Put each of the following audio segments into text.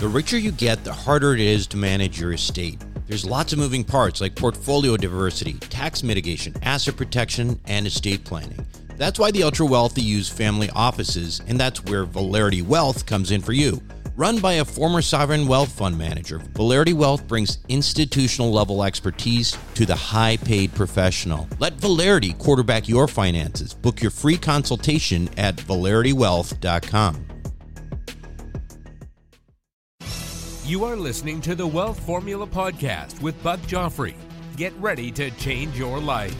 The richer you get, the harder it is to manage your estate. There's lots of moving parts like portfolio diversity, tax mitigation, asset protection, and estate planning. That's why the ultra wealthy use family offices, and that's where Valerity Wealth comes in for you. Run by a former sovereign wealth fund manager, Valerity Wealth brings institutional level expertise to the high paid professional. Let Valerity quarterback your finances. Book your free consultation at valeritywealth.com. You are listening to the Wealth Formula Podcast with Buck Joffrey. Get ready to change your life.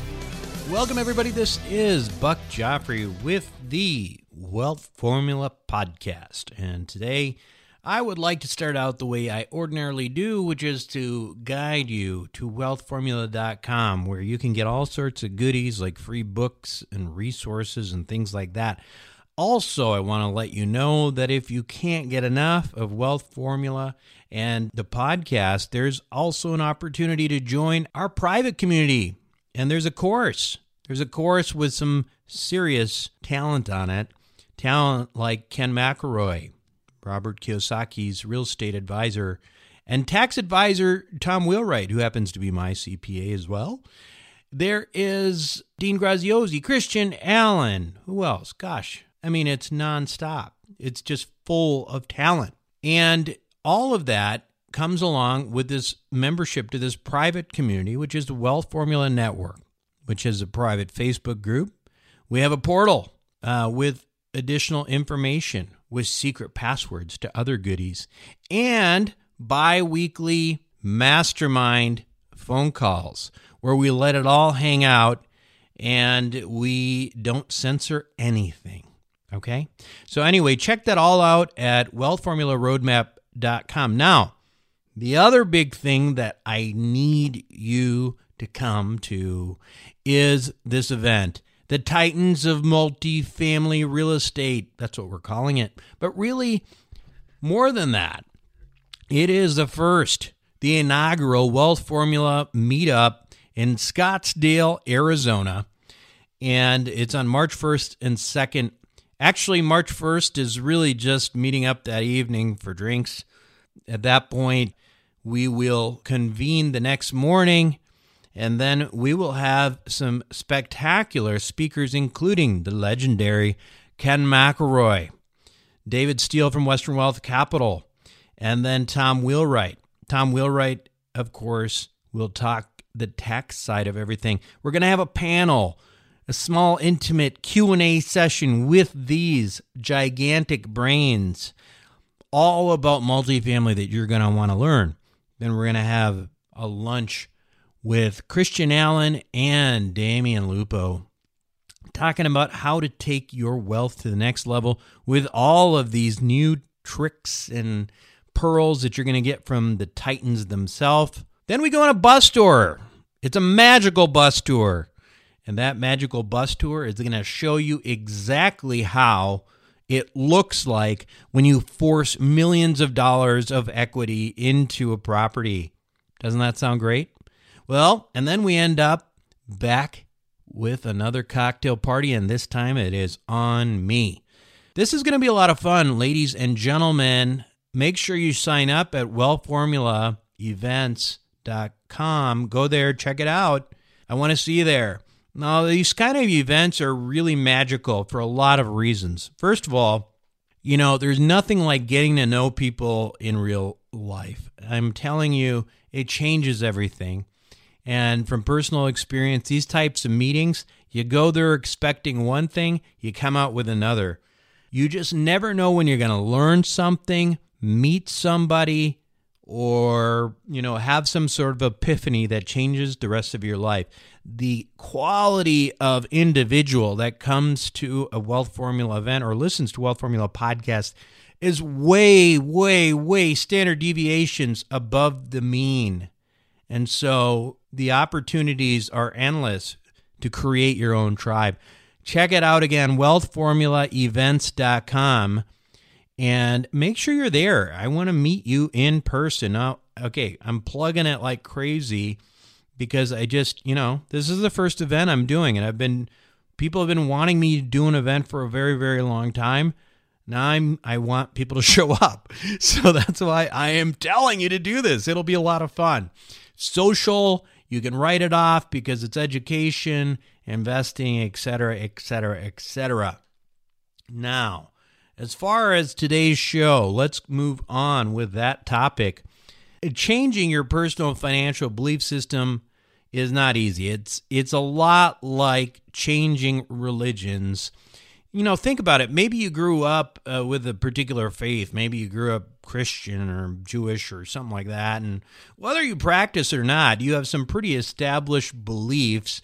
Welcome, everybody. This is Buck Joffrey with the Wealth Formula Podcast. And today, I would like to start out the way I ordinarily do, which is to guide you to wealthformula.com, where you can get all sorts of goodies like free books and resources and things like that. Also, I want to let you know that if you can't get enough of Wealth Formula and the podcast, there's also an opportunity to join our private community. And there's a course. There's a course with some serious talent on it. Talent like Ken McElroy, Robert Kiyosaki's real estate advisor, and tax advisor Tom Wheelwright, who happens to be my CPA as well. There is Dean Graziosi, Christian Allen. Who else? Gosh, I mean, it's nonstop. It's just full of talent. And all of that comes along with this membership to this private community, which is the Wealth Formula Network, which is a private Facebook group. We have a portal uh, with additional information, with secret passwords to other goodies, and bi weekly mastermind phone calls where we let it all hang out and we don't censor anything. Okay. So, anyway, check that all out at wealthformularoadmap.com. Now, the other big thing that I need you to come to is this event, the Titans of Multifamily Real Estate. That's what we're calling it. But really, more than that, it is the first, the inaugural Wealth Formula meetup in Scottsdale, Arizona. And it's on March 1st and 2nd Actually, March 1st is really just meeting up that evening for drinks. At that point, we will convene the next morning and then we will have some spectacular speakers, including the legendary Ken McElroy, David Steele from Western Wealth Capital, and then Tom Wheelwright. Tom Wheelwright, of course, will talk the tax side of everything. We're going to have a panel a small intimate Q&A session with these gigantic brains all about multifamily that you're going to want to learn. Then we're going to have a lunch with Christian Allen and Damion Lupo talking about how to take your wealth to the next level with all of these new tricks and pearls that you're going to get from the Titans themselves. Then we go on a bus tour. It's a magical bus tour. And that magical bus tour is going to show you exactly how it looks like when you force millions of dollars of equity into a property. Doesn't that sound great? Well, and then we end up back with another cocktail party, and this time it is on me. This is going to be a lot of fun, ladies and gentlemen. Make sure you sign up at wealthformulaevents.com. Go there, check it out. I want to see you there. Now, these kind of events are really magical for a lot of reasons. First of all, you know, there's nothing like getting to know people in real life. I'm telling you, it changes everything. And from personal experience, these types of meetings, you go there expecting one thing, you come out with another. You just never know when you're going to learn something, meet somebody, or, you know, have some sort of epiphany that changes the rest of your life the quality of individual that comes to a Wealth Formula event or listens to Wealth Formula podcast is way, way, way standard deviations above the mean. And so the opportunities are endless to create your own tribe. Check it out again, wealthformulaevents.com, and make sure you're there. I want to meet you in person. Now, okay, I'm plugging it like crazy because I just, you know, this is the first event I'm doing, and I've been, people have been wanting me to do an event for a very, very long time. Now I'm I want people to show up. So that's why I am telling you to do this. It'll be a lot of fun. Social, you can write it off because it's education, investing, etc., etc., etc. Now, as far as today's show, let's move on with that topic. Changing your personal financial belief system is not easy. It's it's a lot like changing religions. You know, think about it. Maybe you grew up uh, with a particular faith. Maybe you grew up Christian or Jewish or something like that. And whether you practice or not, you have some pretty established beliefs.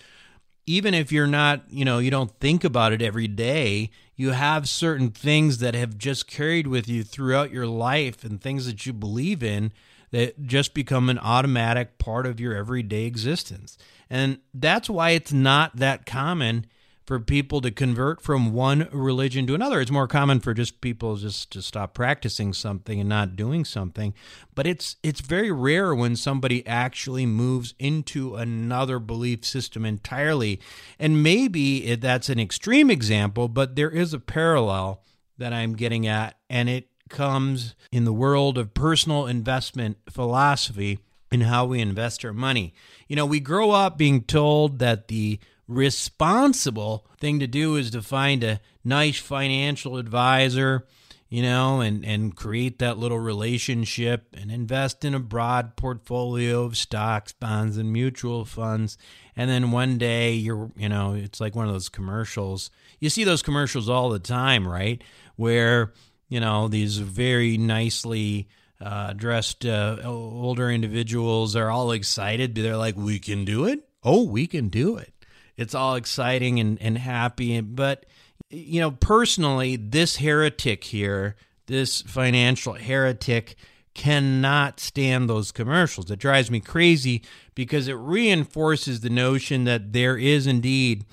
Even if you're not, you know, you don't think about it every day, you have certain things that have just carried with you throughout your life and things that you believe in that just become an automatic part of your everyday existence. And that's why it's not that common for people to convert from one religion to another. It's more common for just people just to stop practicing something and not doing something. But it's it's very rare when somebody actually moves into another belief system entirely. And maybe that's an extreme example, but there is a parallel that I'm getting at, and it comes in the world of personal investment philosophy and how we invest our money. You know, we grow up being told that the responsible thing to do is to find a nice financial advisor, you know, and, and create that little relationship and invest in a broad portfolio of stocks, bonds, and mutual funds. And then one day you're, you know, it's like one of those commercials. You see those commercials all the time, right? Where you know, these very nicely uh, dressed uh, older individuals are all excited. They're like, we can do it. Oh, we can do it. It's all exciting and, and happy. But, you know, personally, this heretic here, this financial heretic, cannot stand those commercials. It drives me crazy because it reinforces the notion that there is indeed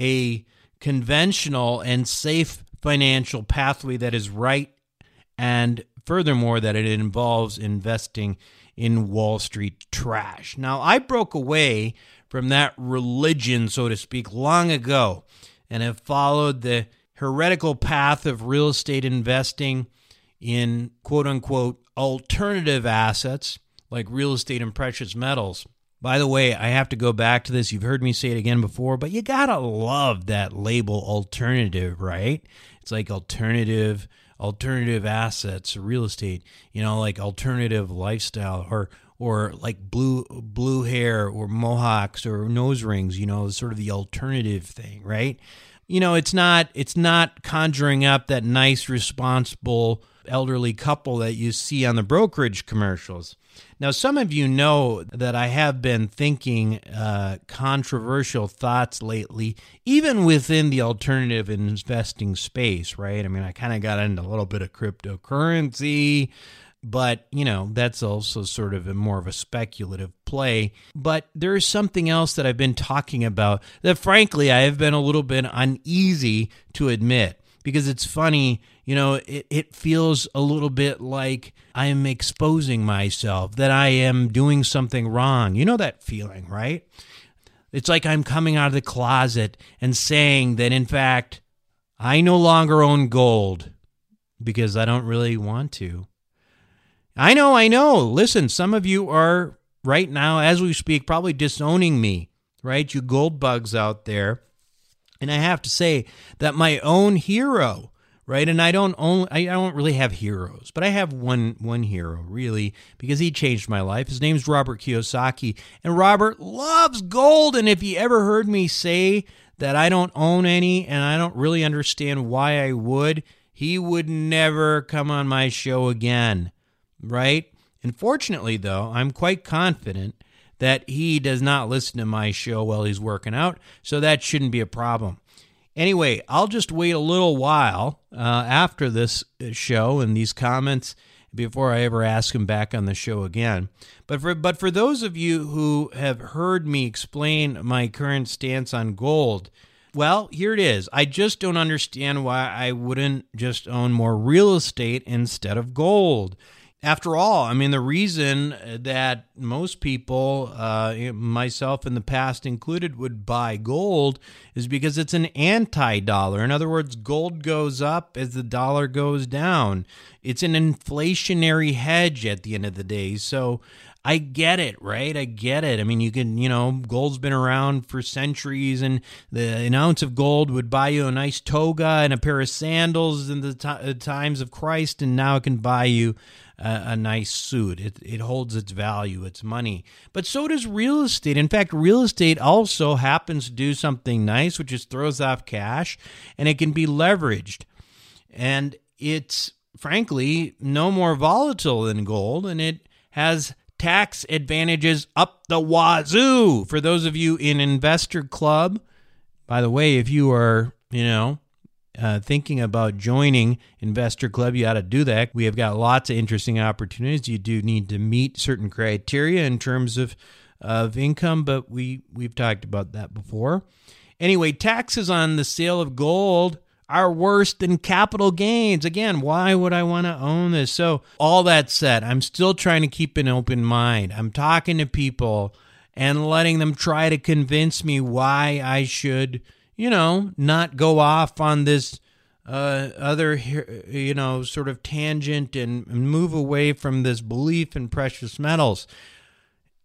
a conventional and safe financial pathway that is right, and furthermore, that it involves investing in Wall Street trash. Now, I broke away from that religion, so to speak, long ago and have followed the heretical path of real estate investing in quote unquote alternative assets like real estate and precious metals. By the way, I have to go back to this. You've heard me say it again before, but you got to love that label alternative, right? It's like alternative alternative assets, real estate, you know, like alternative lifestyle or or like blue blue hair or mohawks or nose rings, you know, sort of the alternative thing, right? You know, it's not it's not conjuring up that nice responsible elderly couple that you see on the brokerage commercials. Now, some of you know that I have been thinking uh, controversial thoughts lately, even within the alternative investing space, right? I mean, I kind of got into a little bit of cryptocurrency, but, you know, that's also sort of a more of a speculative play. But there is something else that I've been talking about that, frankly, I have been a little bit uneasy to admit because it's funny, you know, it, it feels a little bit like I am exposing myself, that I am doing something wrong. You know that feeling, right? It's like I'm coming out of the closet and saying that, in fact, I no longer own gold because I don't really want to. I know, I know. Listen, some of you are right now, as we speak, probably disowning me, right? You gold bugs out there and I have to say that my own hero, right? And I don't only I don't really have heroes, but I have one one hero really because he changed my life. His name's Robert Kiyosaki, and Robert loves gold. And if he ever heard me say that I don't own any and I don't really understand why I would, he would never come on my show again, right? Unfortunately, though, I'm quite confident that he does not listen to my show while he's working out, so that shouldn't be a problem. Anyway, I'll just wait a little while uh, after this show and these comments before I ever ask him back on the show again. But for but for those of you who have heard me explain my current stance on gold, well, here it is. I just don't understand why I wouldn't just own more real estate instead of gold. After all, I mean, the reason that most people, uh, myself in the past included, would buy gold is because it's an anti dollar. In other words, gold goes up as the dollar goes down. It's an inflationary hedge at the end of the day. So I get it, right? I get it. I mean, you can, you know, gold's been around for centuries, and the an ounce of gold would buy you a nice toga and a pair of sandals in the t- times of Christ, and now it can buy you a, a nice suit. It, it holds its value, its money. But so does real estate. In fact, real estate also happens to do something nice, which is throws off cash, and it can be leveraged. And it's frankly no more volatile than gold, and it has tax advantages up the wazoo. For those of you in Investor Club, by the way, if you are, you know, uh, thinking about joining Investor Club, you ought to do that. We have got lots of interesting opportunities. You do need to meet certain criteria in terms of of income, but we we've talked about that before. Anyway, taxes on the sale of gold are worse than capital gains. Again, why would I want to own this? So, all that said, I'm still trying to keep an open mind. I'm talking to people and letting them try to convince me why I should, you know, not go off on this uh, other, you know, sort of tangent and move away from this belief in precious metals.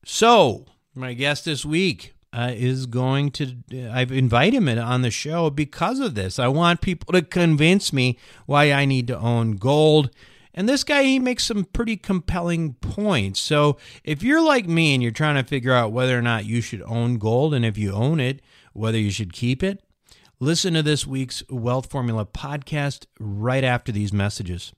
So, my guest this week, uh, is going to. I've invited him on the show because of this. I want people to convince me why I need to own gold. And this guy, he makes some pretty compelling points. So if you're like me and you're trying to figure out whether or not you should own gold, and if you own it, whether you should keep it, listen to this week's Wealth Formula podcast right after these messages.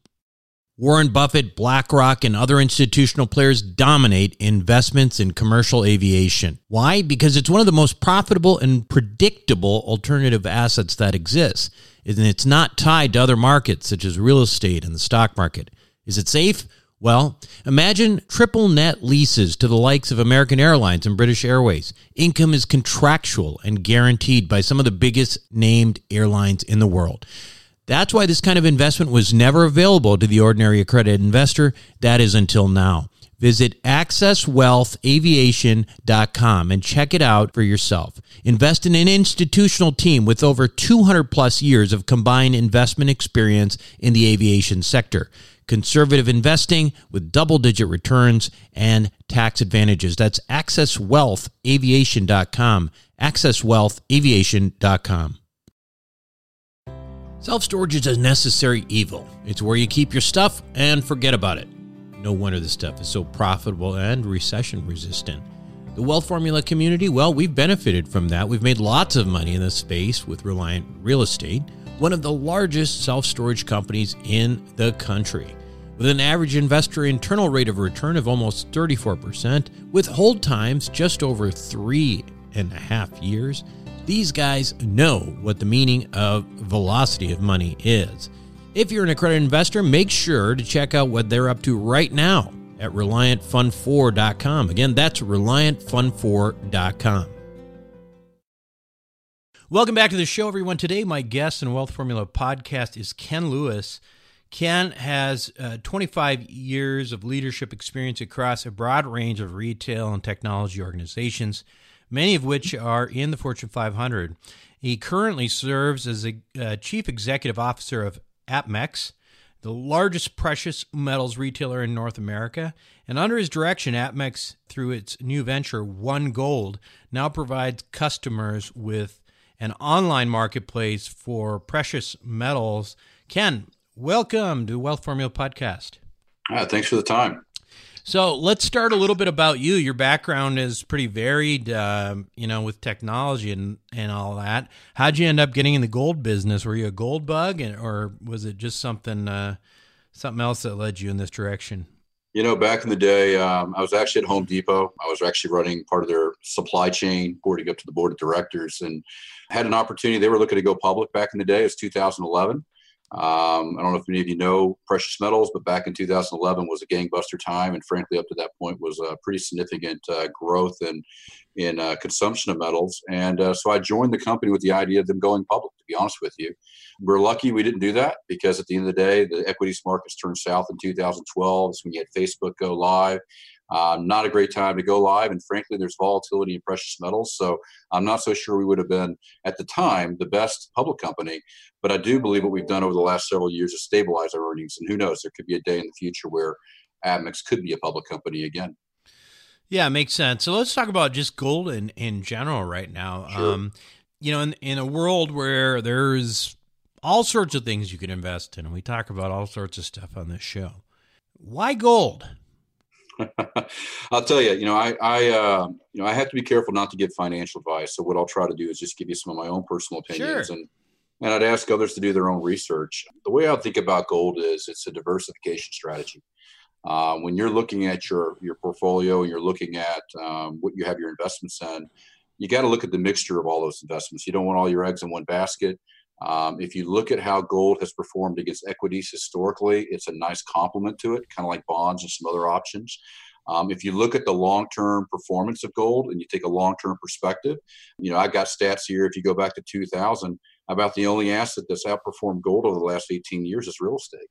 Warren Buffett, BlackRock, and other institutional players dominate investments in commercial aviation. Why? Because it's one of the most profitable and predictable alternative assets that exists. And it's not tied to other markets such as real estate and the stock market. Is it safe? Well, imagine triple net leases to the likes of American Airlines and British Airways. Income is contractual and guaranteed by some of the biggest named airlines in the world. That's why this kind of investment was never available to the ordinary accredited investor. That is until now. Visit accesswealthaviation.com and check it out for yourself. Invest in an institutional team with over 200 plus years of combined investment experience in the aviation sector. Conservative investing with double digit returns and tax advantages. That's accesswealthaviation.com. Accesswealthaviation.com. Self storage is a necessary evil. It's where you keep your stuff and forget about it. No wonder this stuff is so profitable and recession resistant. The Wealth Formula community, well, we've benefited from that. We've made lots of money in this space with Reliant Real Estate, one of the largest self storage companies in the country. With an average investor internal rate of return of almost 34%, with hold times just over three and a half years, these guys know what the meaning of velocity of money is. If you're an accredited investor, make sure to check out what they're up to right now at ReliantFund4.com. Again, that's ReliantFund4.com. Welcome back to the show, everyone. Today, my guest in Wealth Formula podcast is Ken Lewis. Ken has uh, 25 years of leadership experience across a broad range of retail and technology organizations many of which are in the Fortune 500. He currently serves as a uh, chief executive officer of APMEX, the largest precious metals retailer in North America. And under his direction, APMEX, through its new venture, One Gold, now provides customers with an online marketplace for precious metals. Ken, welcome to Wealth Formula Podcast. Uh, thanks for the time. So let's start a little bit about you. Your background is pretty varied, uh, you know, with technology and, and all that. How'd you end up getting in the gold business? Were you a gold bug, and, or was it just something uh, something else that led you in this direction? You know, back in the day, um, I was actually at Home Depot. I was actually running part of their supply chain, boarding up to the board of directors, and had an opportunity. They were looking to go public back in the day. It was 2011 um, I don't know if any of you know precious metals, but back in 2011 was a gangbuster time, and frankly, up to that point was a pretty significant uh, growth in in uh, consumption of metals. And uh, so I joined the company with the idea of them going public to be honest with you. We're lucky we didn't do that because at the end of the day, the equities markets turned south in 2012. It's when you had Facebook go live. Uh, not a great time to go live. And frankly, there's volatility in precious metals. So I'm not so sure we would have been, at the time, the best public company. But I do believe what we've done over the last several years is stabilize our earnings. And who knows, there could be a day in the future where APMEX could be a public company again. Yeah, makes sense. So let's talk about just gold in, in general right now. Sure. Um, you know, in, in a world where there's all sorts of things you can invest in, and we talk about all sorts of stuff on this show. Why gold? I'll tell you, you know, I, I, uh, you know, I have to be careful not to give financial advice. So what I'll try to do is just give you some of my own personal opinions, sure. and and I'd ask others to do their own research. The way I think about gold is it's a diversification strategy. Uh, when you're looking at your your portfolio and you're looking at um, what you have your investments in, you got to look at the mixture of all those investments. You don't want all your eggs in one basket. Um, if you look at how gold has performed against equities historically, it's a nice complement to it, kind of like bonds and some other options. Um, if you look at the long-term performance of gold and you take a long-term perspective, you know I got stats here. If you go back to 2000, about the only asset that's outperformed gold over the last 18 years is real estate.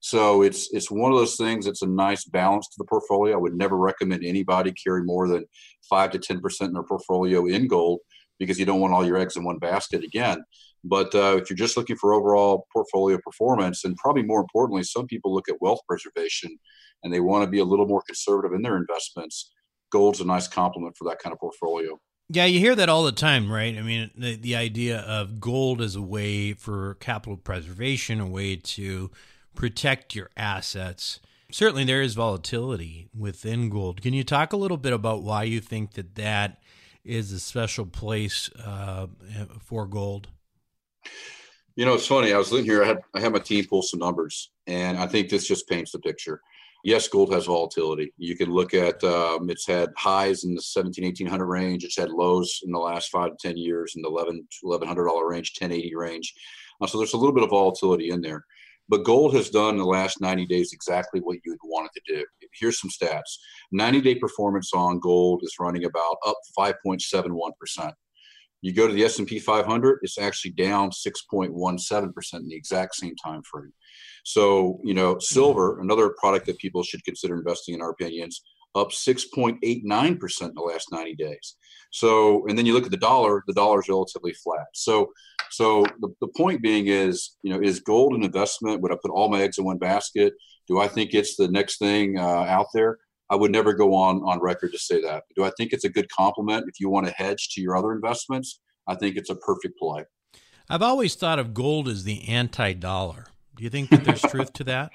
So it's it's one of those things. It's a nice balance to the portfolio. I would never recommend anybody carry more than five to 10 percent in their portfolio in gold because you don't want all your eggs in one basket again. But uh, if you're just looking for overall portfolio performance, and probably more importantly, some people look at wealth preservation and they want to be a little more conservative in their investments. Gold's a nice complement for that kind of portfolio. Yeah, you hear that all the time, right? I mean, the, the idea of gold as a way for capital preservation, a way to protect your assets. Certainly, there is volatility within gold. Can you talk a little bit about why you think that that is a special place uh, for gold? You know, it's funny. I was looking here. I had I had my team pull some numbers, and I think this just paints the picture. Yes, gold has volatility. You can look at um, it's had highs in the 17, 1800 range. It's had lows in the last five to 10 years in the 11, $1,100 range, 1080 range. Uh, so there's a little bit of volatility in there. But gold has done in the last 90 days exactly what you would want it to do. Here's some stats 90 day performance on gold is running about up 5.71%. You go to the S&P 500, it's actually down 6.17% in the exact same time frame. So, you know, silver, another product that people should consider investing in our opinions, up 6.89% in the last 90 days. So, and then you look at the dollar, the dollar is relatively flat. So, so the, the point being is, you know, is gold an investment? Would I put all my eggs in one basket? Do I think it's the next thing uh, out there? I would never go on on record to say that. Do I think it's a good compliment if you want to hedge to your other investments? I think it's a perfect play. I've always thought of gold as the anti-dollar. Do you think that there's truth to that?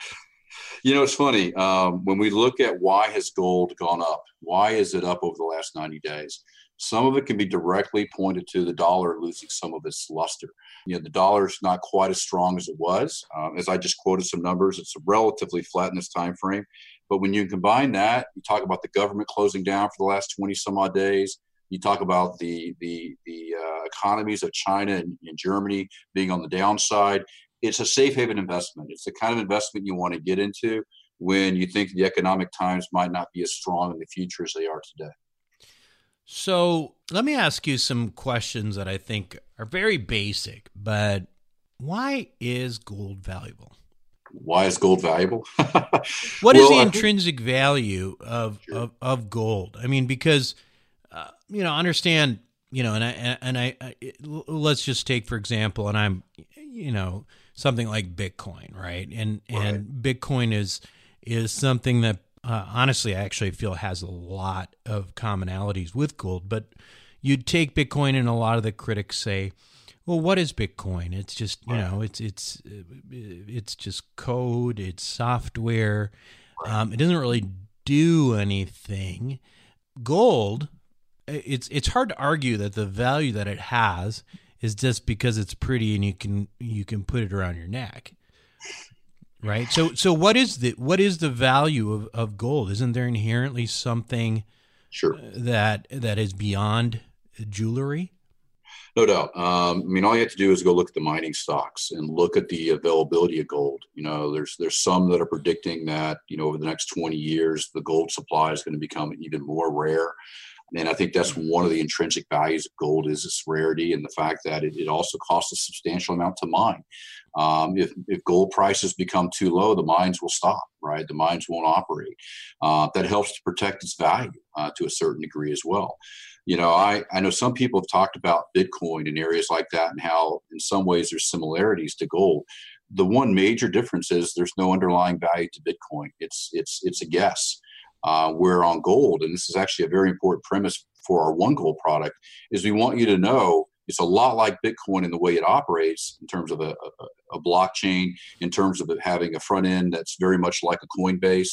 You know, it's funny um, when we look at why has gold gone up. Why is it up over the last 90 days? Some of it can be directly pointed to the dollar losing some of its luster. You know, the dollar is not quite as strong as it was. Um, as I just quoted some numbers, it's relatively flat in this time frame. But when you combine that, you talk about the government closing down for the last 20 some odd days. You talk about the the the uh, economies of China and, and Germany being on the downside. It's a safe haven investment. It's the kind of investment you want to get into when you think the economic times might not be as strong in the future as they are today. So let me ask you some questions that I think are very basic, but why is gold valuable? Why is gold valuable? what is well, the intrinsic value of, sure. of, of gold? I mean, because uh, you know, understand, you know, and I and I, I let's just take for example, and I'm, you know, something like Bitcoin, right? And right. and Bitcoin is is something that uh, honestly I actually feel has a lot of commonalities with gold, but you'd take Bitcoin, and a lot of the critics say well, what is Bitcoin? It's just you know, it's it's it's just code, it's software. Um, it doesn't really do anything. Gold, it's it's hard to argue that the value that it has is just because it's pretty and you can you can put it around your neck. Right? So so what is the what is the value of, of gold? Isn't there inherently something sure. that that is beyond jewelry no doubt. Um, I mean, all you have to do is go look at the mining stocks and look at the availability of gold. You know, there's there's some that are predicting that you know over the next 20 years the gold supply is going to become even more rare. And I think that's one of the intrinsic values of gold is its rarity and the fact that it, it also costs a substantial amount to mine. Um, if, if gold prices become too low, the mines will stop, right? The mines won't operate. Uh, that helps to protect its value uh, to a certain degree as well. You know, I, I know some people have talked about Bitcoin in areas like that and how, in some ways, there's similarities to gold. The one major difference is there's no underlying value to Bitcoin. It's it's it's a guess. Uh, where on gold, and this is actually a very important premise for our one gold product, is we want you to know it's a lot like Bitcoin in the way it operates in terms of a, a, a blockchain, in terms of having a front end that's very much like a Coinbase.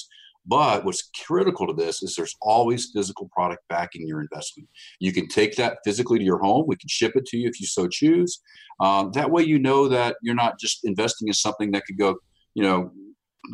But what's critical to this is there's always physical product backing your investment. You can take that physically to your home. We can ship it to you if you so choose. Um, that way, you know that you're not just investing in something that could go, you know,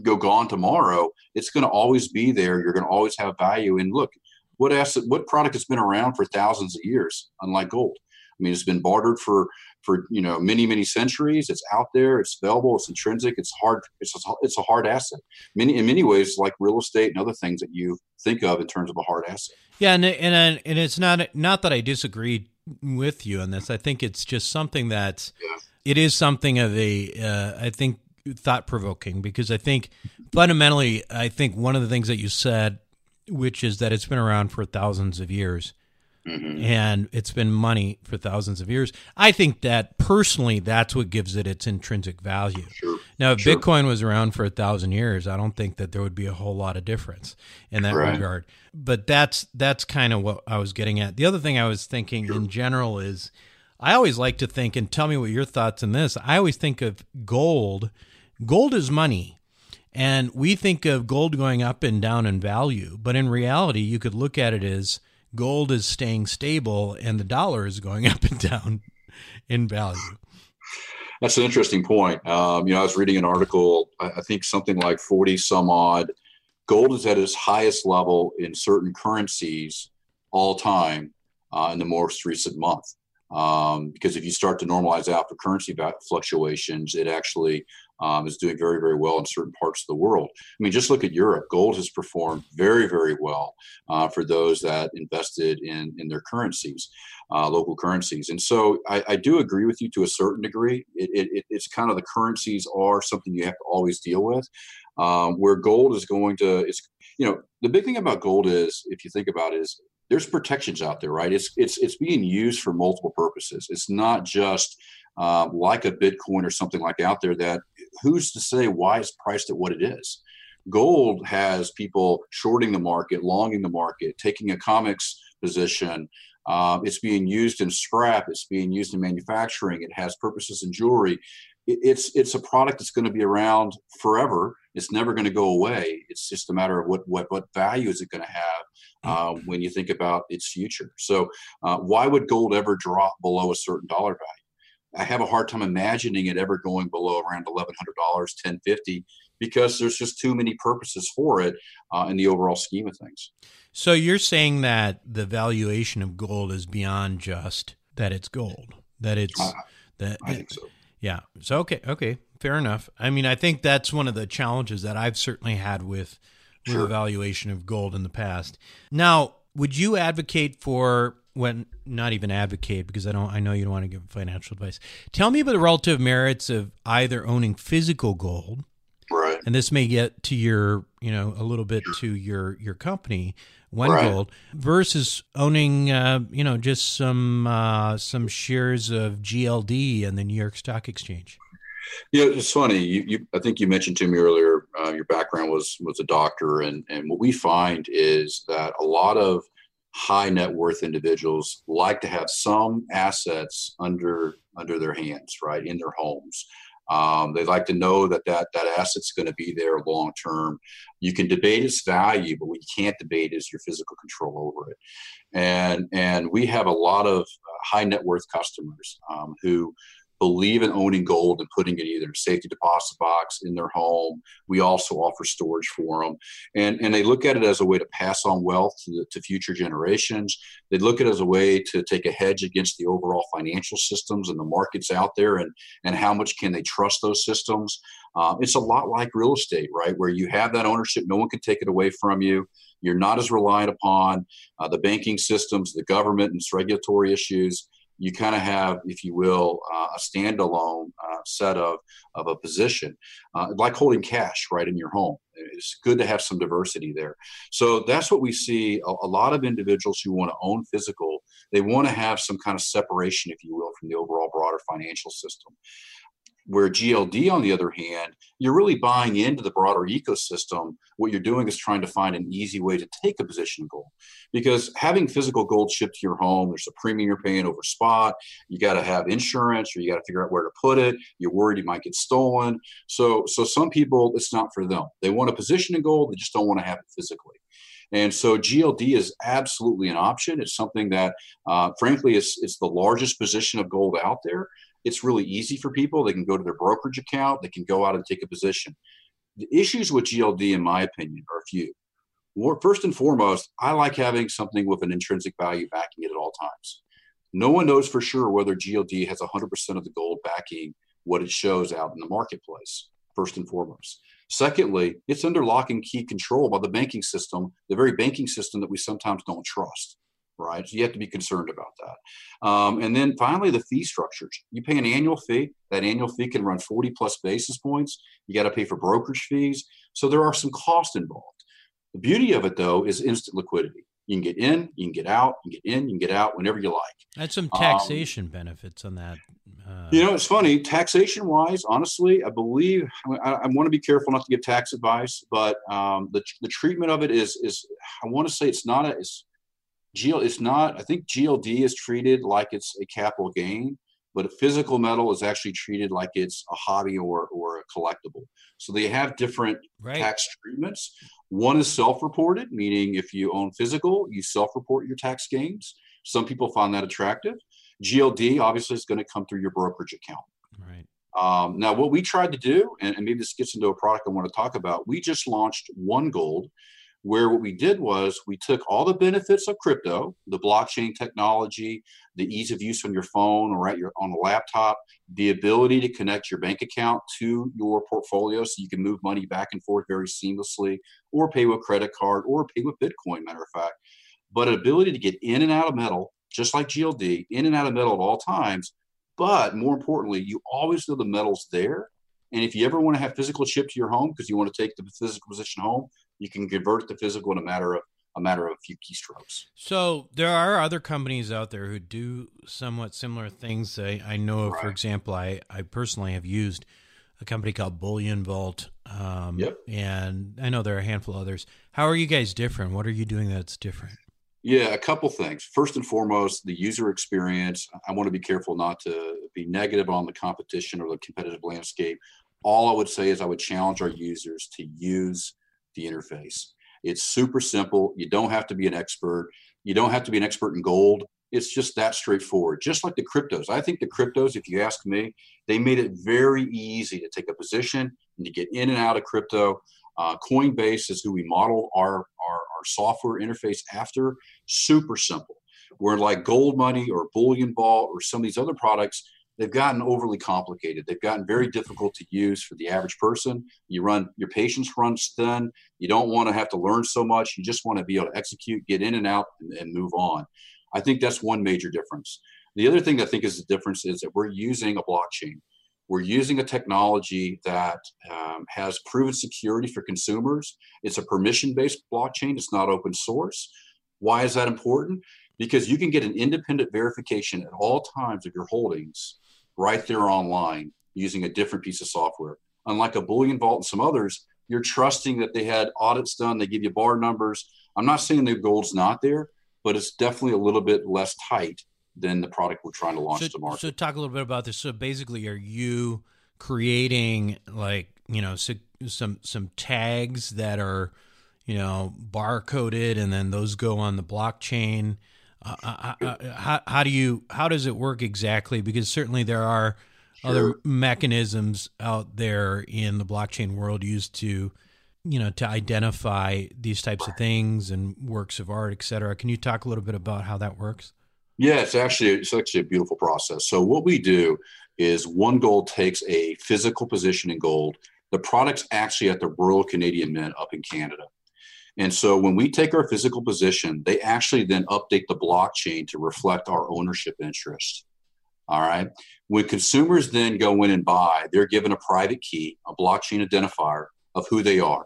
go gone tomorrow. It's going to always be there. You're going to always have value. And look, what asset, what product has been around for thousands of years, unlike gold? I mean, it's been bartered for for you know many many centuries. It's out there. It's available. It's intrinsic. It's hard. It's a, it's a hard asset. Many in many ways, like real estate and other things that you think of in terms of a hard asset. Yeah, and and and it's not not that I disagree with you on this. I think it's just something that yeah. it is something of a uh, I think thought provoking because I think fundamentally I think one of the things that you said, which is that it's been around for thousands of years Mm-hmm. And it's been money for thousands of years. I think that personally, that's what gives it its intrinsic value. Sure. Now, if sure. Bitcoin was around for a thousand years, I don't think that there would be a whole lot of difference in that right. regard. But that's that's kind of what I was getting at. The other thing I was thinking sure. in general is, I always like to think, and tell me what your thoughts on this. I always think of gold. Gold is money. And we think of gold going up and down in value, but in reality, you could look at it as gold is staying stable and the dollar is going up and down in value. That's an interesting point. Um, you know, I was reading an article, I think something like 40 some odd. Gold is at its highest level in certain currencies all time uh, in the most recent month. Um, because if you start to normalize out for currency fluctuations, it actually um, is doing very, very well in certain parts of the world. I mean, just look at Europe. Gold has performed very, very well uh, for those that invested in, in their currencies, uh, local currencies. And so I, I, do agree with you to a certain degree. It, it, it's kind of the currencies are something you have to always deal with. Um, where gold is going to, it's, you know, the big thing about gold is, if you think about it, is there's protections out there, right? It's it's it's being used for multiple purposes. It's not just uh, like a Bitcoin or something like out there that who's to say why it's priced at what it is? Gold has people shorting the market, longing the market, taking a COMEX position. Uh, it's being used in scrap. It's being used in manufacturing. It has purposes in jewelry. It, it's it's a product that's going to be around forever. It's never going to go away. It's just a matter of what what what value is it going to have uh, when you think about its future. So, uh, why would gold ever drop below a certain dollar value? I have a hard time imagining it ever going below around eleven hundred dollars, ten fifty, because there's just too many purposes for it uh, in the overall scheme of things. So you're saying that the valuation of gold is beyond just that it's gold, that it's uh, that. I think so. Yeah. So okay, okay, fair enough. I mean, I think that's one of the challenges that I've certainly had with with sure. evaluation of gold in the past. Now, would you advocate for when not even advocate because I don't I know you don't want to give financial advice. Tell me about the relative merits of either owning physical gold, right? And this may get to your you know a little bit to your your company one right. gold versus owning uh, you know just some uh, some shares of GLD and the New York Stock Exchange. Yeah, it's funny. You, you, I think you mentioned to me earlier. Uh, your background was was a doctor, and and what we find is that a lot of high net worth individuals like to have some assets under under their hands, right, in their homes. Um, they like to know that that, that asset's going to be there long term. You can debate its value, but what you can't debate is your physical control over it. And and we have a lot of uh, high net worth customers um, who believe in owning gold and putting it either in a safety deposit box in their home. We also offer storage for them. And, and they look at it as a way to pass on wealth to, the, to future generations. They look at it as a way to take a hedge against the overall financial systems and the markets out there and, and how much can they trust those systems. Um, it's a lot like real estate, right? Where you have that ownership, no one can take it away from you. You're not as reliant upon uh, the banking systems, the government, and its regulatory issues you kind of have, if you will, uh, a standalone uh, set of, of a position, uh, like holding cash right in your home. It's good to have some diversity there. So that's what we see. A, a lot of individuals who want to own physical, they want to have some kind of separation, if you will, from the overall broader financial system. Where GLD, on the other hand, you're really buying into the broader ecosystem. What you're doing is trying to find an easy way to take a position gold. Because having physical gold shipped to your home, there's a premium you're paying over spot. You got to have insurance, or you got to figure out where to put it. You're worried it might get stolen. So, so some people, it's not for them. They want a position in gold, they just don't want to have it physically. And so GLD is absolutely an option. It's something that, uh, frankly, is, is the largest position of gold out there it's really easy for people. They can go to their brokerage account, they can go out and take a position. The issues with GLD, in my opinion, are a few. First and foremost, I like having something with an intrinsic value backing it at all times. No one knows for sure whether GLD has 100% of the gold backing what it shows out in the marketplace, first and foremost. Secondly, it's under lock and key control by the banking system, the very banking system that we sometimes don't trust right? So you have to be concerned about that. Um, and then finally, the fee structures. You pay an annual fee. That annual fee can run 40 plus basis points. You got to pay for brokerage fees. So there are some costs involved. The beauty of it, though, is instant liquidity. You can get in, you can get out, you can get in, you can get out whenever you like. That's some taxation um, benefits on that. Uh, you know, it's funny. Taxation wise, honestly, I believe I, I, want to be careful not to give tax advice, but um, the, the treatment of it is is I want to say it's not a, it's GL it's not. I think GLD is treated like it's a capital gain, but a physical metal is actually treated like it's a hobby or or a collectible. So they have different right. tax treatments. One is self-reported, meaning if you own physical, you self-report your tax gains. Some people find that attractive. GLD obviously is going to come through your brokerage account. Right. Um, now, what we tried to do, and, and maybe this gets into a product I want to talk about, we just launched One Gold, where what we did was we took all the benefits of crypto, the blockchain technology, the ease of use on your phone or at your on a laptop, the ability to connect your bank account to your portfolio so you can move money back and forth very seamlessly, or pay with credit card, or pay with Bitcoin, matter of fact. But an ability to get in and out of metal, just like GLD, in and out of metal at all times. But more importantly, you always know the metal's there. And if you ever want to have physical chip to your home because you want to take the physical position home, you can convert the physical in a matter of a matter of a few keystrokes. So there are other companies out there who do somewhat similar things. I, I know, right. for example, I, I personally have used a company called Bullion Vault. Um, yep. And I know there are a handful of others. How are you guys different? What are you doing that's different? Yeah, a couple things. First and foremost, the user experience. I want to be careful not to be negative on the competition or the competitive landscape. All I would say is I would challenge our users to use the interface. It's super simple. You don't have to be an expert. You don't have to be an expert in gold. It's just that straightforward. Just like the cryptos. I think the cryptos, if you ask me, they made it very easy to take a position and to get in and out of crypto. Uh, Coinbase is who we model our, our, our software interface after. Super simple. Where like Gold Money or Bullion Vault or some of these other products, they've gotten overly complicated. They've gotten very difficult to use for the average person. You run your patience runs thin. You don't want to have to learn so much. You just want to be able to execute, get in and out, and, and move on. I think that's one major difference. The other thing I think is the difference is that we're using a blockchain. We're using a technology that um, has proven security for consumers. It's a permission based blockchain, it's not open source. Why is that important? Because you can get an independent verification at all times of your holdings right there online using a different piece of software. Unlike a Bullion Vault and some others, you're trusting that they had audits done, they give you bar numbers. I'm not saying the gold's not there, but it's definitely a little bit less tight than the product we're trying to launch so, to market. So talk a little bit about this. So basically, are you creating like you know some some tags that are you know barcoded and then those go on the blockchain? Uh, uh, uh, how, how do you how does it work exactly? Because certainly there are other mechanisms out there in the blockchain world used to you know to identify these types of things and works of art et cetera. Can you talk a little bit about how that works? Yeah it's actually it's actually a beautiful process. So what we do is one gold takes a physical position in gold. The product's actually at the royal canadian mint up in canada and so when we take our physical position they actually then update the blockchain to reflect our ownership interest all right. When consumers then go in and buy, they're given a private key, a blockchain identifier of who they are.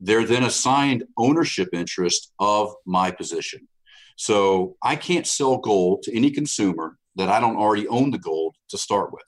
They're then assigned ownership interest of my position. So I can't sell gold to any consumer that I don't already own the gold to start with.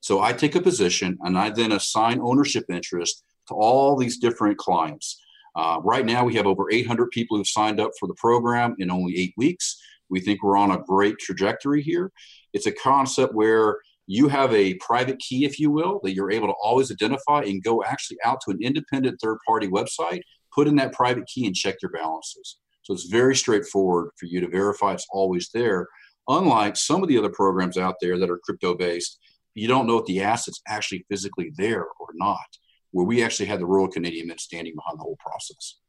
So I take a position and I then assign ownership interest to all these different clients. Uh, right now, we have over 800 people who've signed up for the program in only eight weeks. We think we're on a great trajectory here. It's a concept where you have a private key, if you will, that you're able to always identify and go actually out to an independent third party website, put in that private key and check your balances. So it's very straightforward for you to verify it's always there. Unlike some of the other programs out there that are crypto based, you don't know if the asset's actually physically there or not, where we actually had the Royal Canadian Mint standing behind the whole process.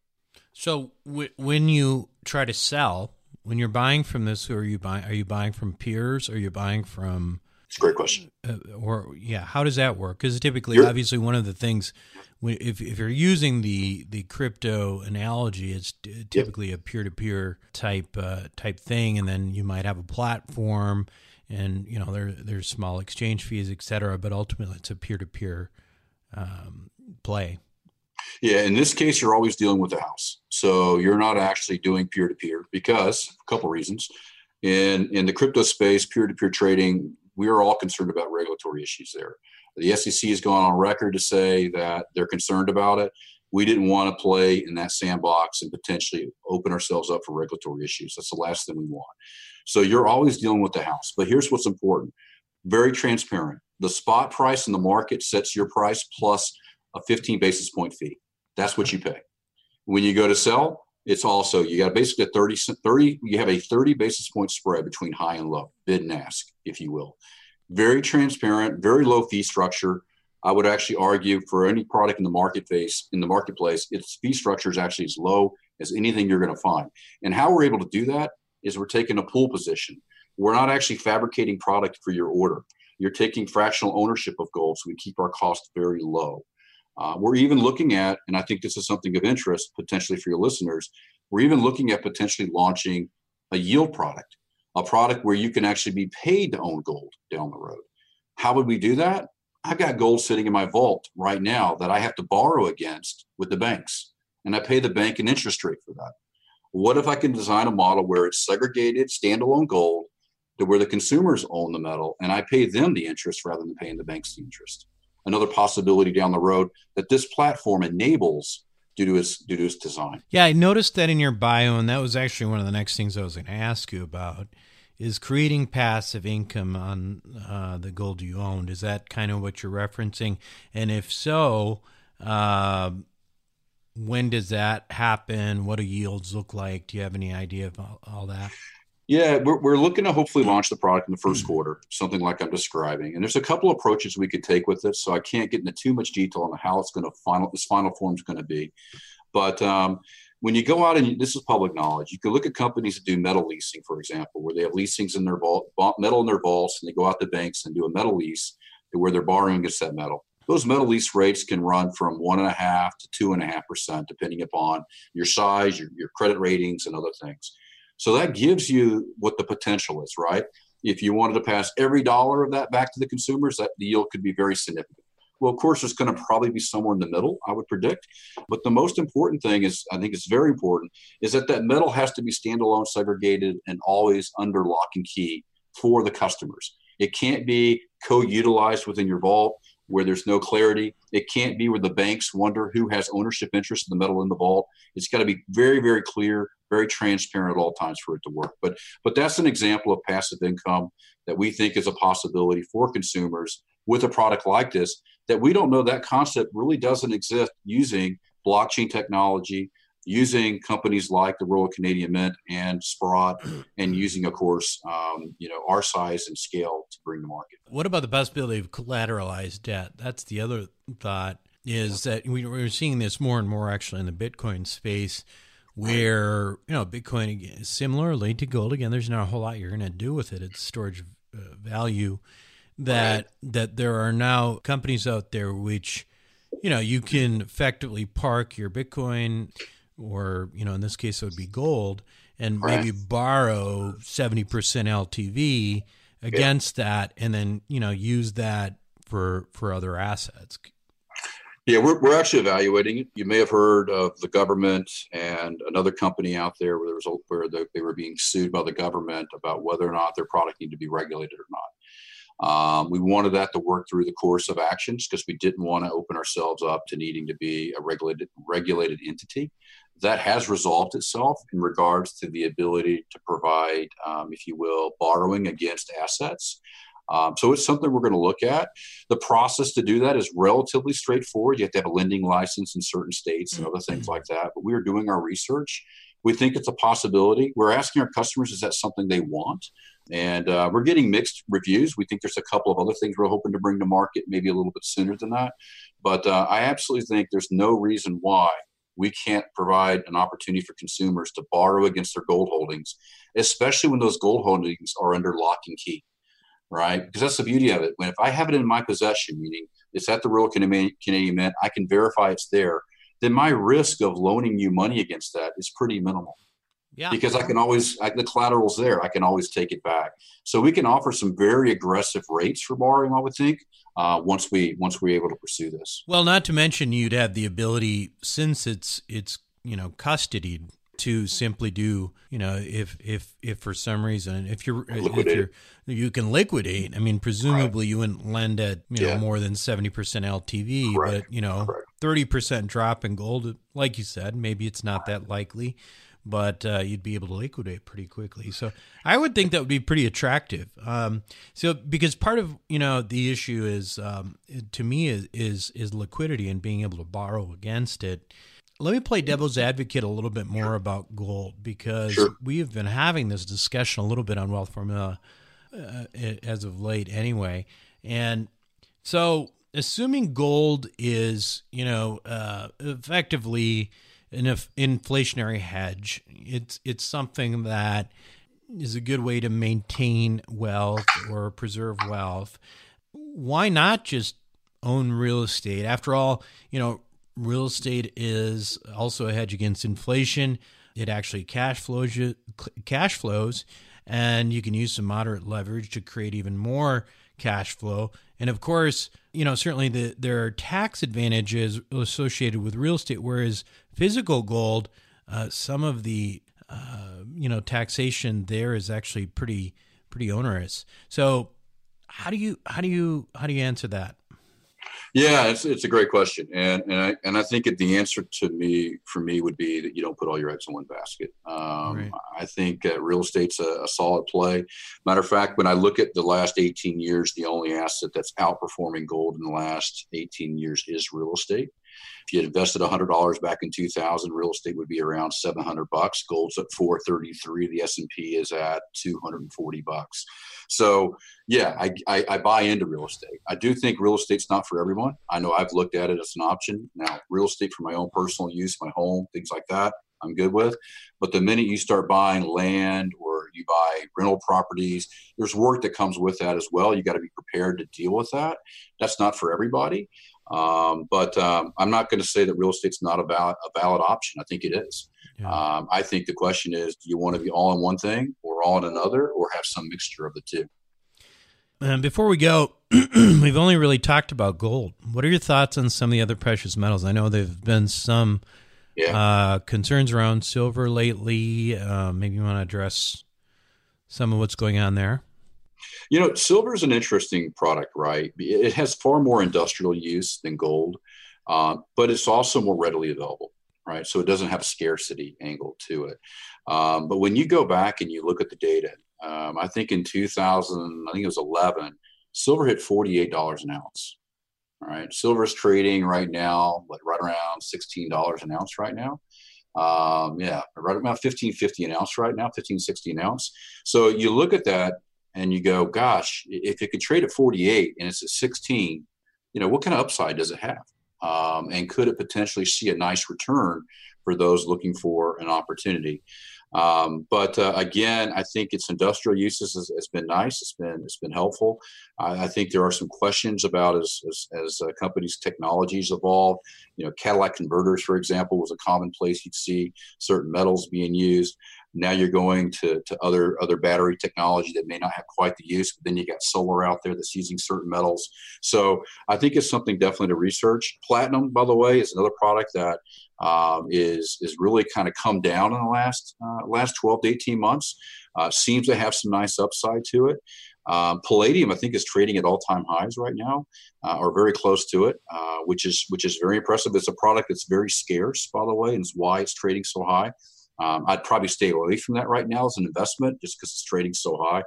So w- when you try to sell, when you're buying from this, who are you buying? Are you buying from peers? Or are you buying from? It's a great question. Uh, or yeah, how does that work? Because typically, you're, obviously, one of the things if if you're using the the crypto analogy, it's typically yep. a peer to peer type uh, type thing, and then you might have a platform, and you know there there's small exchange fees, et cetera. But ultimately, it's a peer to peer play. Yeah, in this case, you're always dealing with the house. So you're not actually doing peer to peer because a couple reasons. In in the crypto space, peer to peer trading, we are all concerned about regulatory issues there. The SEC has gone on record to say that they're concerned about it. We didn't want to play in that sandbox and potentially open ourselves up for regulatory issues. That's the last thing we want. So you're always dealing with the house. But here's what's important very transparent. The spot price in the market sets your price plus a 15 basis point fee. That's what you pay. When you go to sell, it's also you got basically a 30, 30 you have a 30 basis point spread between high and low, bid and ask, if you will. Very transparent, very low fee structure. I would actually argue for any product in the market face in the marketplace, its fee structure is actually as low as anything you're going to find. And how we're able to do that is we're taking a pool position. We're not actually fabricating product for your order. You're taking fractional ownership of gold, so we keep our costs very low. Uh, we're even looking at, and I think this is something of interest potentially for your listeners, we're even looking at potentially launching a yield product, a product where you can actually be paid to own gold down the road. How would we do that? I've got gold sitting in my vault right now that I have to borrow against with the banks, and I pay the bank an interest rate for that. What if I can design a model where it's segregated, standalone gold, to where the consumers own the metal, and I pay them the interest rather than paying the banks the interest? Another possibility down the road that this platform enables due to its due to its design. Yeah, I noticed that in your bio, and that was actually one of the next things I was going to ask you about. Is creating passive income on uh, the gold you owned? Is that kind of what you're referencing? And if so, uh, when does that happen? What do yields look like? Do you have any idea of all, all that? Yeah, we're, we're looking to hopefully launch the product in the first mm. quarter, something like I'm describing. And there's a couple approaches we could take with it, so I can't get into too much detail on how it's going to final this final form is going to be. But um, when you go out and you, this is public knowledge, you can look at companies that do metal leasing, for example, where they have leasings in their vault, metal in their vaults, and they go out to banks and do a metal lease to where they're borrowing against that metal. Those metal lease rates can run from one and a half to two and a half percent, depending upon your size, your, your credit ratings, and other things. So that gives you what the potential is, right? If you wanted to pass every dollar of that back to the consumers, that the yield could be very significant. Well, of course, it's going to probably be somewhere in the middle, I would predict. But the most important thing is, I think it's very important, is that that metal has to be standalone, segregated, and always under lock and key for the customers. It can't be co-utilized within your vault where there's no clarity. It can't be where the banks wonder who has ownership interest in the metal in the vault. It's got to be very, very clear very transparent at all times for it to work. But but that's an example of passive income that we think is a possibility for consumers with a product like this that we don't know that concept really doesn't exist using blockchain technology using companies like the Royal Canadian Mint and Sprott, and using, of course, um, you know, our size and scale to bring to market. What about the possibility of collateralized debt? That's the other thought. Is that we, we're seeing this more and more actually in the Bitcoin space, where you know Bitcoin similarly to gold again. There's not a whole lot you're going to do with it. It's storage uh, value. That right. that there are now companies out there which you know you can effectively park your Bitcoin or you know in this case it would be gold and right. maybe borrow 70% LTV against yeah. that and then you know use that for for other assets yeah we're, we're actually evaluating it. You may have heard of the government and another company out there where there was a, where they were being sued by the government about whether or not their product needed to be regulated or not. Um, we wanted that to work through the course of actions because we didn't want to open ourselves up to needing to be a regulated regulated entity. That has resolved itself in regards to the ability to provide, um, if you will, borrowing against assets. Um, so it's something we're going to look at. The process to do that is relatively straightforward. You have to have a lending license in certain states and other things mm-hmm. like that. But we are doing our research. We think it's a possibility. We're asking our customers, is that something they want? And uh, we're getting mixed reviews. We think there's a couple of other things we're hoping to bring to market, maybe a little bit sooner than that. But uh, I absolutely think there's no reason why we can't provide an opportunity for consumers to borrow against their gold holdings, especially when those gold holdings are under lock and key, right? Because that's the beauty of it. When if I have it in my possession, meaning it's at the Royal Canadian Mint, I can verify it's there, then my risk of loaning you money against that is pretty minimal. Yeah. Because I can always, I, the collateral's there. I can always take it back. So we can offer some very aggressive rates for borrowing, I would think, uh, once we once we're able to pursue this. Well, not to mention you'd have the ability, since it's it's you know custodied, to simply do you know if if if for some reason if you're liquidate. if you're you can liquidate. I mean, presumably right. you wouldn't lend at you know more than seventy percent LTV, Correct. but you know thirty percent drop in gold, like you said, maybe it's not that likely but uh, you'd be able to liquidate pretty quickly. So I would think that would be pretty attractive. Um, so because part of you know the issue is um, to me is, is is liquidity and being able to borrow against it. Let me play devil's advocate a little bit more about gold because sure. we've been having this discussion a little bit on Wealth Formula uh, as of late, anyway. And so, assuming gold is you know uh, effectively an inflationary hedge. It's it's something that is a good way to maintain wealth or preserve wealth. Why not just own real estate? After all, you know, real estate is also a hedge against inflation. It actually cash flows you, cash flows, and you can use some moderate leverage to create even more cash flow. And of course, you know, certainly the, there are tax advantages associated with real estate, whereas physical gold, uh, some of the uh, you know taxation there is actually pretty pretty onerous. So how do you how do you how do you answer that? Yeah, it's, it's a great question, and and I and I think the answer to me for me would be that you don't put all your eggs in one basket. Um, right. I think uh, real estate's a, a, solid play. Matter of fact, when I look at the last 18 years, the only asset that's outperforming gold in the last 18 years is real estate. If you had invested $100 back in 2000, real estate would be around 700 bucks. Gold's at 433. The S&P is at 240 bucks. So yeah, I, I, I buy into real estate. I do think real estate's not for everyone. I know I've looked at it as an option. Now, real estate for my own personal use, my home, things like that, I'm good with. But the minute you start buying land or you buy rental properties, there's work that comes with that as well. You got to be prepared to deal with that. That's not for everybody. Um, but um, I'm not going to say that real estate's not a valid, a valid option. I think it is. Yeah. Um, I think the question is, do you want to be all in one thing or all in another or have some mixture of the two? And before we go, we've only really talked about gold. What are your thoughts on some of the other precious metals? I know there have been some yeah. uh, concerns around silver lately. Uh, maybe you want to address some of what's going on there. You know, silver is an interesting product, right? It has far more industrial use than gold, uh, but it's also more readily available, right? So it doesn't have a scarcity angle to it. Um, but when you go back and you look at the data, um, I think in 2000, I think it was 11, silver hit $48 an ounce. All right, silver is trading right now, like right around $16 an ounce right now. Um, yeah, right about 1550 an ounce right now, 1560 an ounce. So you look at that and you go, gosh, if it could trade at 48 and it's at 16, you know, what kind of upside does it have? Um, and could it potentially see a nice return for those looking for an opportunity? Um, but uh, again, I think its industrial uses has, has, been nice. It's been it's been helpful. I, I think there are some questions about as as, as uh, companies' technologies evolve. You know, catalytic converters, for example, was a common place you'd see certain metals being used. Now you're going to, to other other battery technology that may not have quite the use, but then you got solar out there that's using certain metals. So I think it's something definitely to research. Platinum, by the way, is another product that um, is is really kind of come down in the last uh, last 12 to 18 months. Uh, seems to have some nice upside to it. Um, palladium, I think, is trading at all-time highs right now, uh, or very close to it, uh, which is which is very impressive. It's a product that's very scarce, by the way, and it's why it's trading so high. Um, I'd probably stay away from that right now as an investment just because it's trading so high.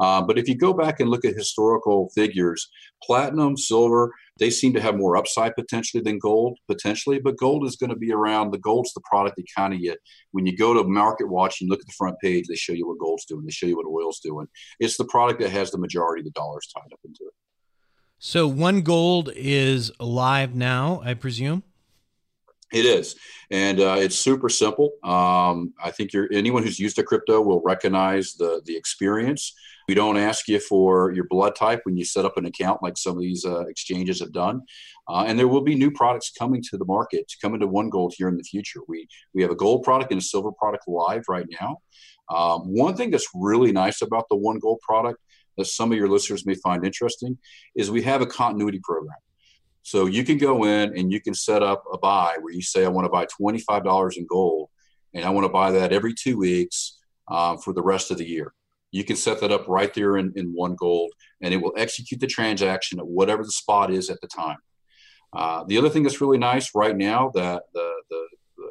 Uh, but if you go back and look at historical figures, platinum, silver, they seem to have more upside potentially than gold, potentially. But gold is going to be around. The gold's the product of you, when you go to Market Watch and look at the front page, they show you what gold's doing, they show you what oil's doing. It's the product that has the majority of the dollars tied up into it. So, one gold is alive now, I presume? It is, and uh, it's super simple. Um, I think anyone who's used a crypto will recognize the the experience. We don't ask you for your blood type when you set up an account, like some of these uh, exchanges have done. Uh, and there will be new products coming to the market to come into One Gold here in the future. We we have a gold product and a silver product live right now. Um, one thing that's really nice about the One Gold product that some of your listeners may find interesting is we have a continuity program. So you can go in and you can set up a buy where you say, I want to buy $25 in gold and I want to buy that every two weeks uh, for the rest of the year. You can set that up right there in, in one gold and it will execute the transaction at whatever the spot is at the time. Uh, the other thing that's really nice right now that the, the, the,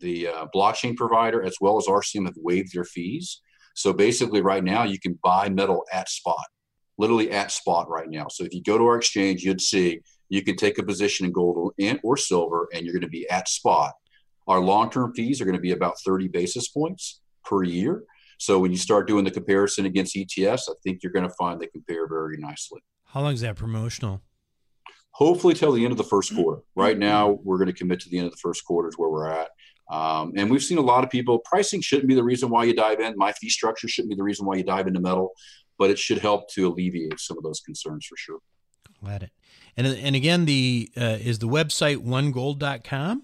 the uh, blockchain provider as well as RCM have waived their fees. So basically, right now, you can buy metal at spot, literally at spot right now. So if you go to our exchange, you'd see you can take a position in gold and, or silver and you're going to be at spot. Our long term fees are going to be about 30 basis points per year. So when you start doing the comparison against ETFs, I think you're going to find they compare very nicely. How long is that promotional? Hopefully till the end of the first quarter. Right now, we're going to commit to the end of the first quarter is where we're at. Um, and we've seen a lot of people. Pricing shouldn't be the reason why you dive in. My fee structure shouldn't be the reason why you dive into metal, but it should help to alleviate some of those concerns for sure. Glad it. And and again, the uh, is the website onegold.com.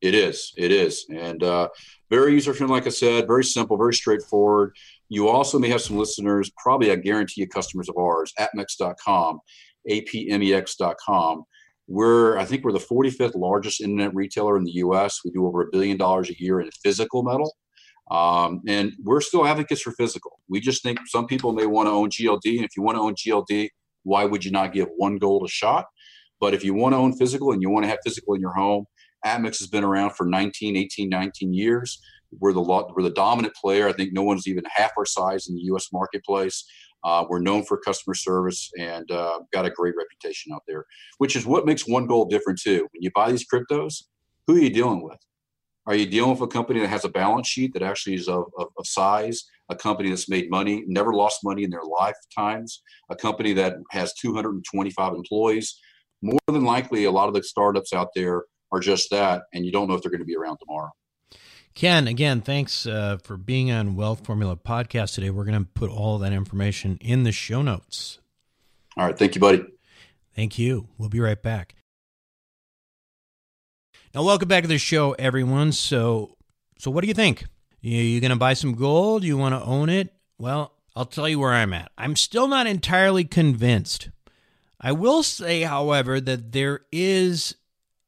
It is. It is, and uh, very user friendly. Like I said, very simple, very straightforward. You also may have some listeners, probably I guarantee you, customers of ours, apmex.com, apmex.com. We're, I think, we're the 45th largest internet retailer in the U.S. We do over a billion dollars a year in physical metal. Um, and we're still advocates for physical. We just think some people may want to own GLD. And if you want to own GLD, why would you not give one gold a shot? But if you want to own physical and you want to have physical in your home, Apmex has been around for 19, 18, 19 years. We're the we're the dominant player. I think no one's even half our size in the U.S. marketplace. Uh, we're known for customer service and uh, got a great reputation out there, which is what makes One Gold different too. When you buy these cryptos, who are you dealing with? Are you dealing with a company that has a balance sheet that actually is of, of, of size, a company that's made money, never lost money in their lifetimes, a company that has 225 employees? More than likely, a lot of the startups out there are just that, and you don't know if they're going to be around tomorrow. Ken, again, thanks uh, for being on Wealth Formula Podcast today. We're going to put all that information in the show notes. All right. Thank you, buddy. Thank you. We'll be right back. Now, welcome back to the show, everyone. So, so what do you think? You, you going to buy some gold? You want to own it? Well, I'll tell you where I'm at. I'm still not entirely convinced. I will say, however, that there is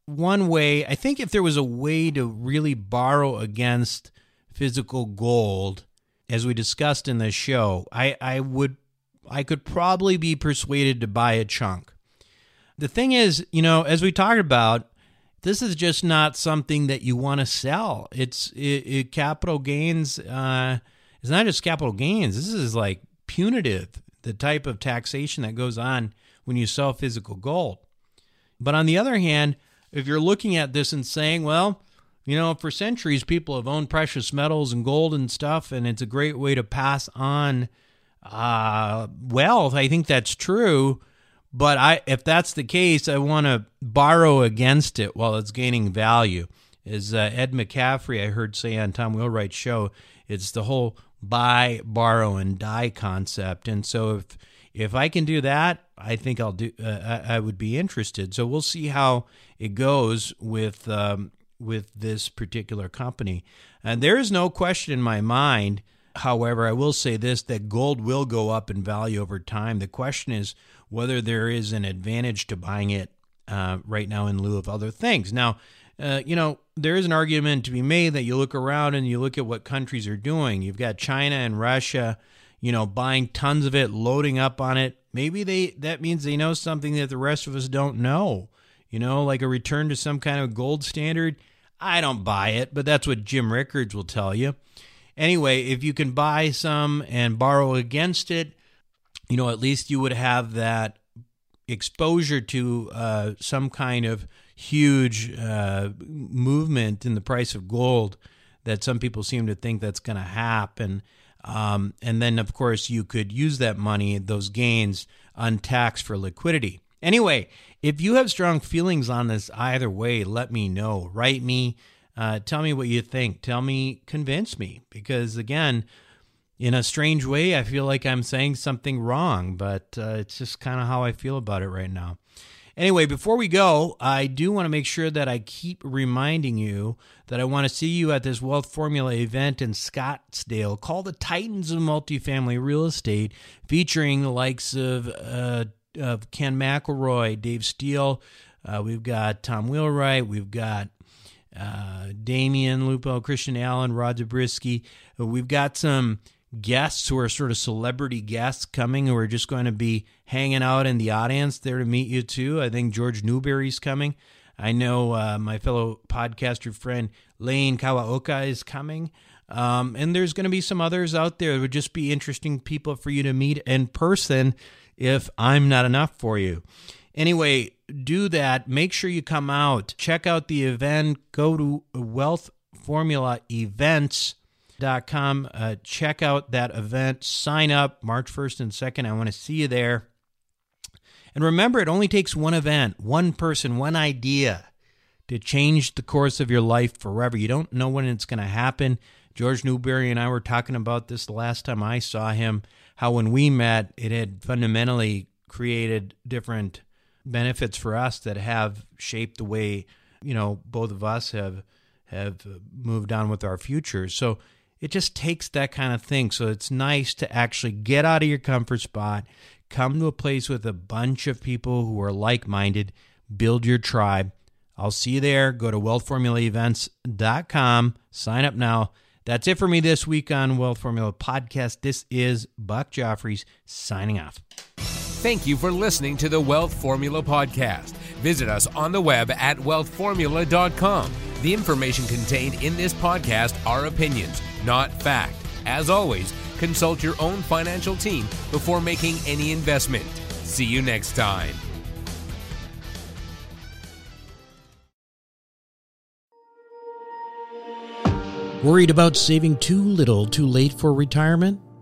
one way. I think if there was a way to really borrow against physical gold, as we discussed in the show, I, I would I could probably be persuaded to buy a chunk. The thing is, you know, as we talked about, this is just not something that you want to sell. It's it, it, capital gains. Uh, it's not just capital gains. This is like punitive, the type of taxation that goes on when you sell physical gold. But on the other hand, if you're looking at this and saying, well, You know, for centuries, people have owned precious metals and gold and stuff, and it's a great way to pass on uh, wealth. I think that's true. But I, if that's the case, I want to borrow against it while it's gaining value. As uh, Ed McCaffery, I heard say on Tom Wheelwright's show, it's the whole buy, borrow, and die concept. And so if if I can do that, I think I'll do. Uh, I, I, would be interested. So we'll see how it goes with um, with this particular company. And there is no question in my mind. However, I will say this: that gold will go up in value over time. The question is whether there is an advantage to buying it uh, right now in lieu of other things. Now, uh, you know, there is an argument to be made that you look around and you look at what countries are doing. You've got China and Russia you know, buying tons of it, loading up on it. Maybe they that means they know something that the rest of us don't know. You know, like a return to some kind of gold standard. I don't buy it, but that's what Jim Rickards will tell you. Anyway, if you can buy some and borrow against it, you know, at least you would have that exposure to uh, some kind of huge uh, movement in the price of gold that some people seem to think that's going to happen. Um, and then, of course, you could use that money, those gains, untaxed for liquidity. Anyway, if you have strong feelings on this either way, let me know. Write me. Uh, tell me what you think. Tell me, convince me. Because again, in a strange way, I feel like I'm saying something wrong, but uh, it's just kind of how I feel about it right now. Anyway, before we go, I do want to make sure that I keep reminding you that I want to see you at this Wealth Formula event in Scottsdale called the Titans of Multifamily Real Estate, featuring the likes of, uh, of Ken McElroy, Dave Steele. Uh, we've got Tom Wheelwright. We've got uh, Damion Lupo, Christian Allen, Rod Zabriskie. We've got some guests who are sort of celebrity guests coming who are just going to be hanging out in the audience there to meet you too. I think George Newberry's coming. I know uh, my fellow podcaster friend Lane Kawaoka is coming. Um, and there's going to be some others out there. It would just be interesting people for you to meet in person if I'm not enough for you. Anyway, do that. Make sure you come out. Check out the event. Go to Wealth Formula Events com. Uh, check out that event. Sign up March 1st and 2nd. I want to see you there. And remember, it only takes one event, one person, one idea to change the course of your life forever. You don't know when it's going to happen. George Newberry and I were talking about this the last time I saw him, how when we met, it had fundamentally created different benefits for us that have shaped the way, you know, both of us have have moved on with our futures. So it just takes that kind of thing. So it's nice to actually get out of your comfort spot, come to a place with a bunch of people who are like minded, build your tribe. I'll see you there. Go to wealthformulaevents.com. Sign up now. That's it for me this week on Wealth Formula Podcast. This is Buck Joffrey's signing off. Thank you for listening to the Wealth Formula Podcast. Visit us on the web at wealthformula.com. The information contained in this podcast are opinions not fact. As always, consult your own financial team before making any investment. See you next time. Worried about saving too little too late for retirement?